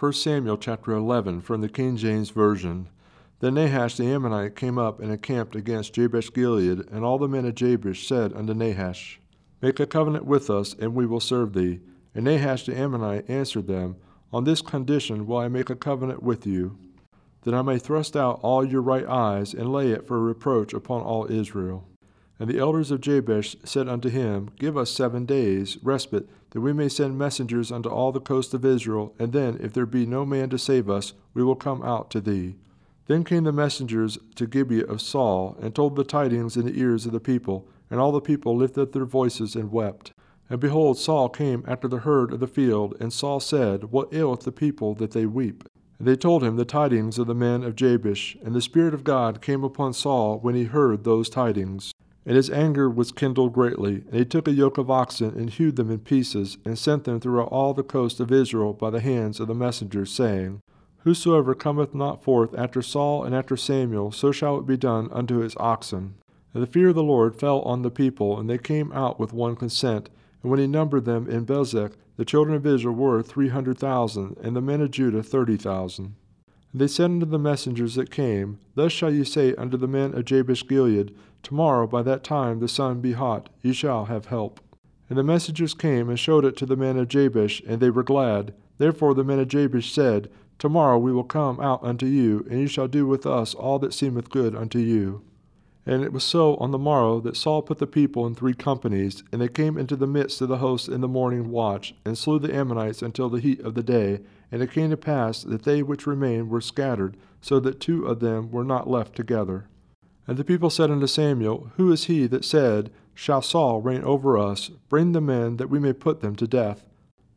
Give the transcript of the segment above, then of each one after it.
1 Samuel chapter 11 from the King James Version. Then Nahash the Ammonite came up and encamped against Jabesh Gilead, and all the men of Jabesh said unto Nahash, Make a covenant with us, and we will serve thee. And Nahash the Ammonite answered them, On this condition will I make a covenant with you, that I may thrust out all your right eyes, and lay it for reproach upon all Israel. And the elders of Jabesh said unto him, Give us seven days' respite, that we may send messengers unto all the coast of Israel, and then, if there be no man to save us, we will come out to thee. Then came the messengers to Gibeah of Saul, and told the tidings in the ears of the people, and all the people lifted up their voices and wept. And behold, Saul came after the herd of the field, and Saul said, What aileth the people that they weep? And they told him the tidings of the men of Jabesh, and the Spirit of God came upon Saul when he heard those tidings. And his anger was kindled greatly, and he took a yoke of oxen, and hewed them in pieces, and sent them throughout all the coast of Israel by the hands of the messengers, saying, Whosoever cometh not forth after Saul and after Samuel, so shall it be done unto his oxen. And the fear of the Lord fell on the people, and they came out with one consent. And when he numbered them in Bezek, the children of Israel were three hundred thousand, and the men of Judah thirty thousand. They said unto the messengers that came, Thus shall ye say unto the men of Jabesh Gilead, Tomorrow by that time the sun be hot, ye shall have help. And the messengers came and showed it to the men of Jabesh, and they were glad. Therefore the men of Jabesh said, Tomorrow we will come out unto you, and ye shall do with us all that seemeth good unto you. And it was so on the morrow that Saul put the people in three companies, and they came into the midst of the host in the morning watch, and slew the Ammonites until the heat of the day. And it came to pass that they which remained were scattered, so that two of them were not left together. And the people said unto Samuel, Who is he that said, Shall Saul reign over us? Bring the men, that we may put them to death.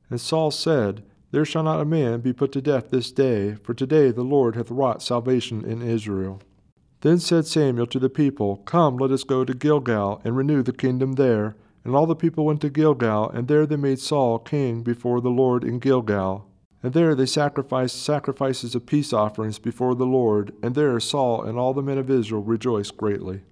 And Saul said, There shall not a man be put to death this day, for today the Lord hath wrought salvation in Israel. Then said Samuel to the people, Come, let us go to Gilgal, and renew the kingdom there. And all the people went to Gilgal, and there they made Saul king before the Lord in Gilgal. And there they sacrificed sacrifices of peace offerings before the Lord, and there Saul and all the men of Israel rejoiced greatly.